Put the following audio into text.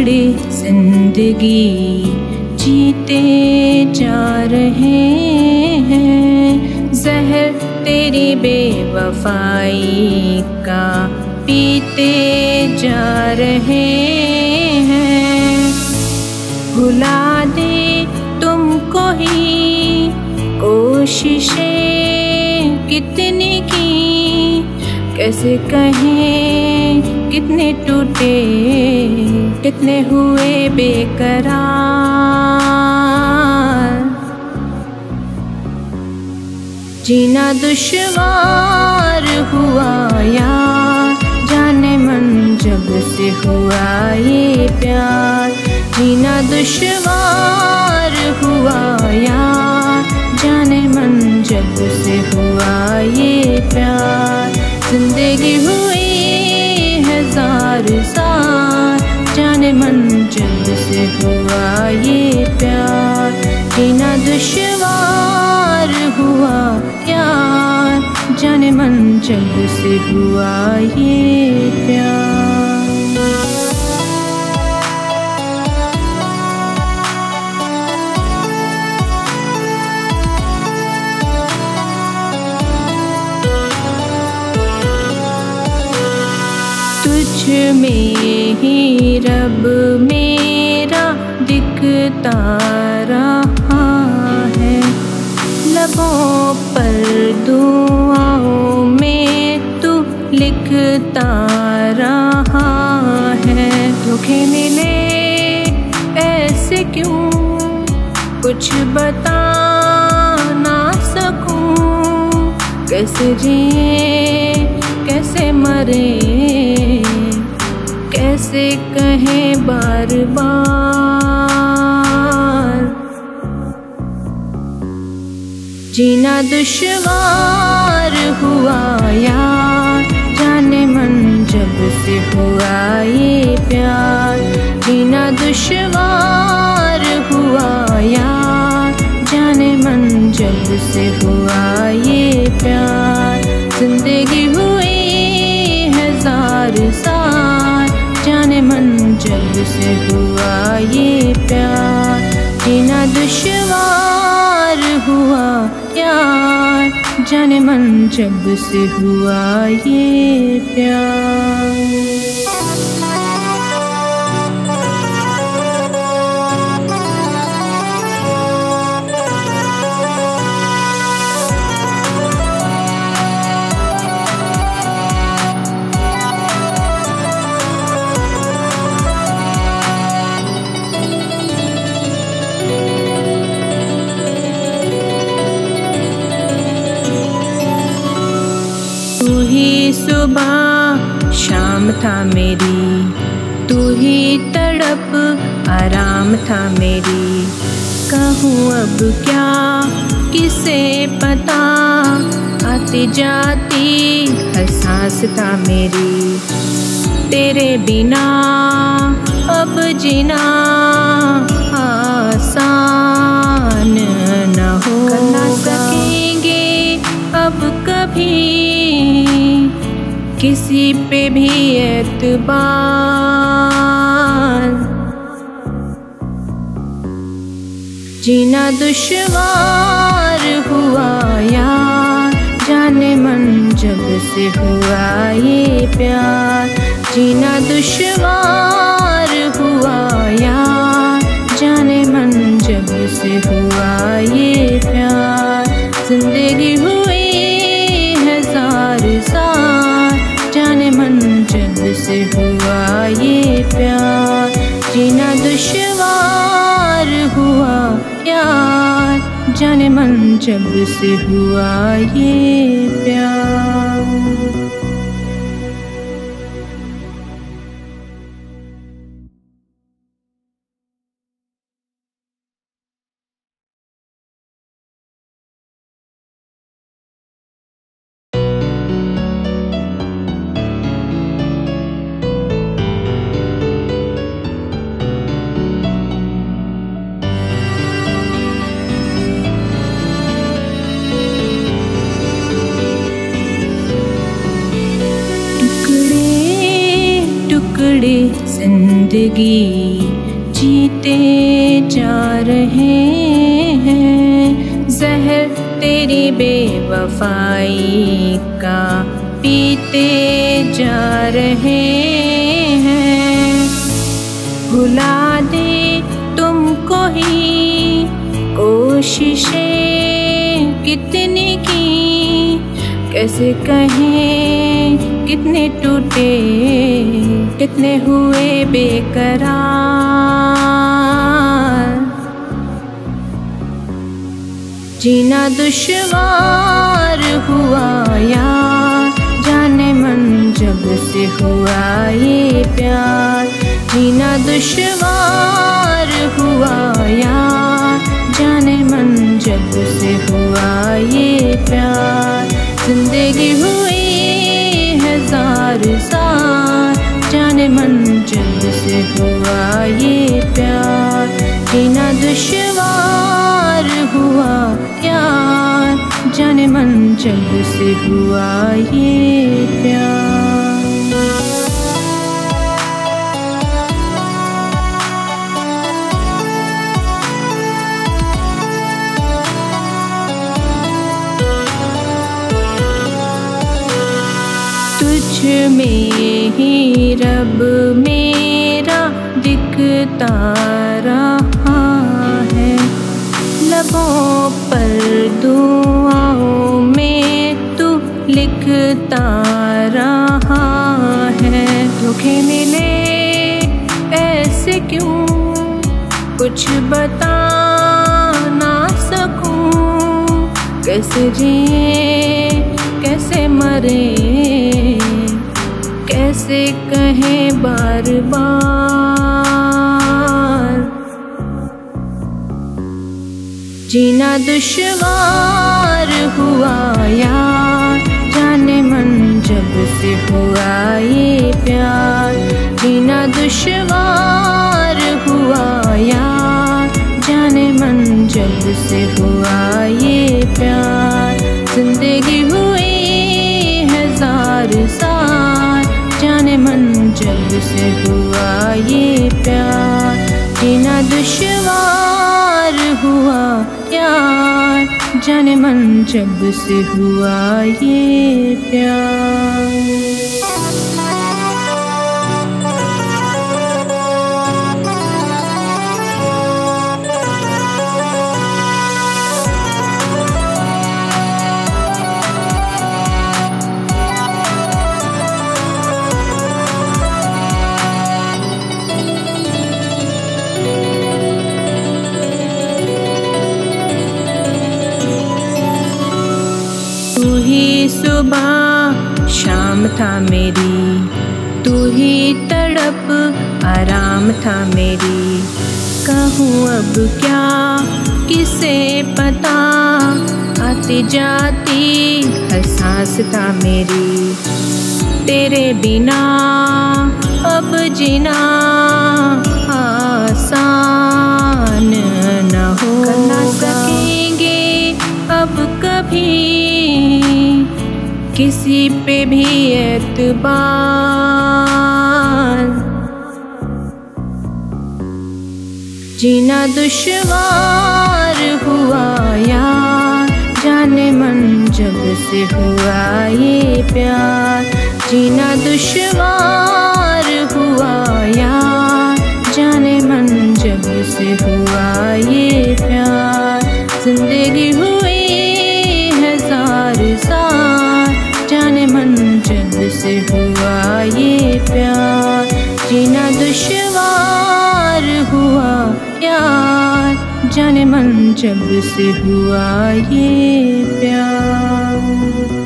टुकड़े ज़िंदगी जीते जा रहे हैं। जहर तेरी बेवफाई का पीते जा रहे हैं। भुला दे तुमको ही कोशिशें कितनी की कैसे कहें, कितने टूटे, कितने हुए बेकरार। जीना दुश्वार हुआ यार, जाने मन जब से हुआ ये प्यार। जीना दुश्वार हुआ यार, जाने मन जब से हुआ ये प्यार। ज़िंदगी हुई हज़ार साल जाने मन जब से हुआ ये प्यार। जीना दुश्वार हुआ क्या जाने मन जब से हुआ ये प्यार। में ही रब मेरा दिखता रहा है। लबों पर दुआओं में तू लिखता रहा है। धोखे मिले ऐसे क्यों? कुछ बता ना सकूँ। कैसे जिए, कैसे मरे कैसे कहें बार बार। जीना दुश्वार हुआ यार, जाने मन जब से हुआ ये प्यार। जीना दुश्वार हुआ यार, जाने मन जब से हुआ ये प्यार। से हुआ ये प्यार जीना दुश्वार हुआ यार जन मन जब से हुआ ये प्यार। सुबह शाम था मेरी। तू ही तड़प आराम था मेरी। कहूँ अब क्या किसे पता? आती जाती हर सांस था मेरी। तेरे बिना अब जीना आसान न हो ना सकेंगे अब कभी। किसी पे भी एतबार। जीना दुश्वार हुआ यार, जाने मन जब से हुआ ये प्यार। जीना दुश्वार जीना दुश्वार हुआ प्यार जन मन जब से हुआ ये प्यार। टुकड़े ज़िंदगी जीते जा रहे हैं। जहर तेरी बेवफाई का पीते जा रहे हैं। भुला दे तुमको ही कोशिशें कितनी की, कैसे कहें कितने टूटे, कितने हुए बेकरार। जीना दुश्वार हुआ यार, जाने मन जब से हुआ ये प्यार। जीना दुश्वार हुआ यार, जाने मन जब से हुआ ये प्यार। ज़िंदगी जाने मन चंद से हुआ ये प्यार जीना दुश्वार हुआ यार जाने मन चंद से हुआ ये प्यार। में ही रब मेरा दिखता रहा है। लबों पर दुआओं में तू लिखता रहा है। धोखे मिले ऐसे क्यों? कुछ बता ना सकूँ। कैसे जिए, कैसे मरे कैसे कहें बार बार। जीना दुश्वार हुआ यार, जाने मन जब से हुआ ये प्यार। जीना दुश्वार हुआ यार, जाने मन जब से हुआ ये प्यार। ज़िंदगी जब से हुआ ये प्यार, बिना दुश्वार हुआ प्यार। जाने मन जब से हुआ ये प्यार। सुबह शाम था मेरी। तू ही तड़प आराम था मेरी। कहूँ अब क्या किसे पता? आती जाती हर सांस था मेरी। तेरे बिना अब जीना आसान न हो ना सकेंगे अब कभी। किसी पे भी एतबार। जीना दुश्वार हुआ यार, जाने मन जब से हुआ ये प्यार। जीना दुश्वार जीना दुश्वार हुआ प्यार जाने मन जब से हुआ ये प्यार।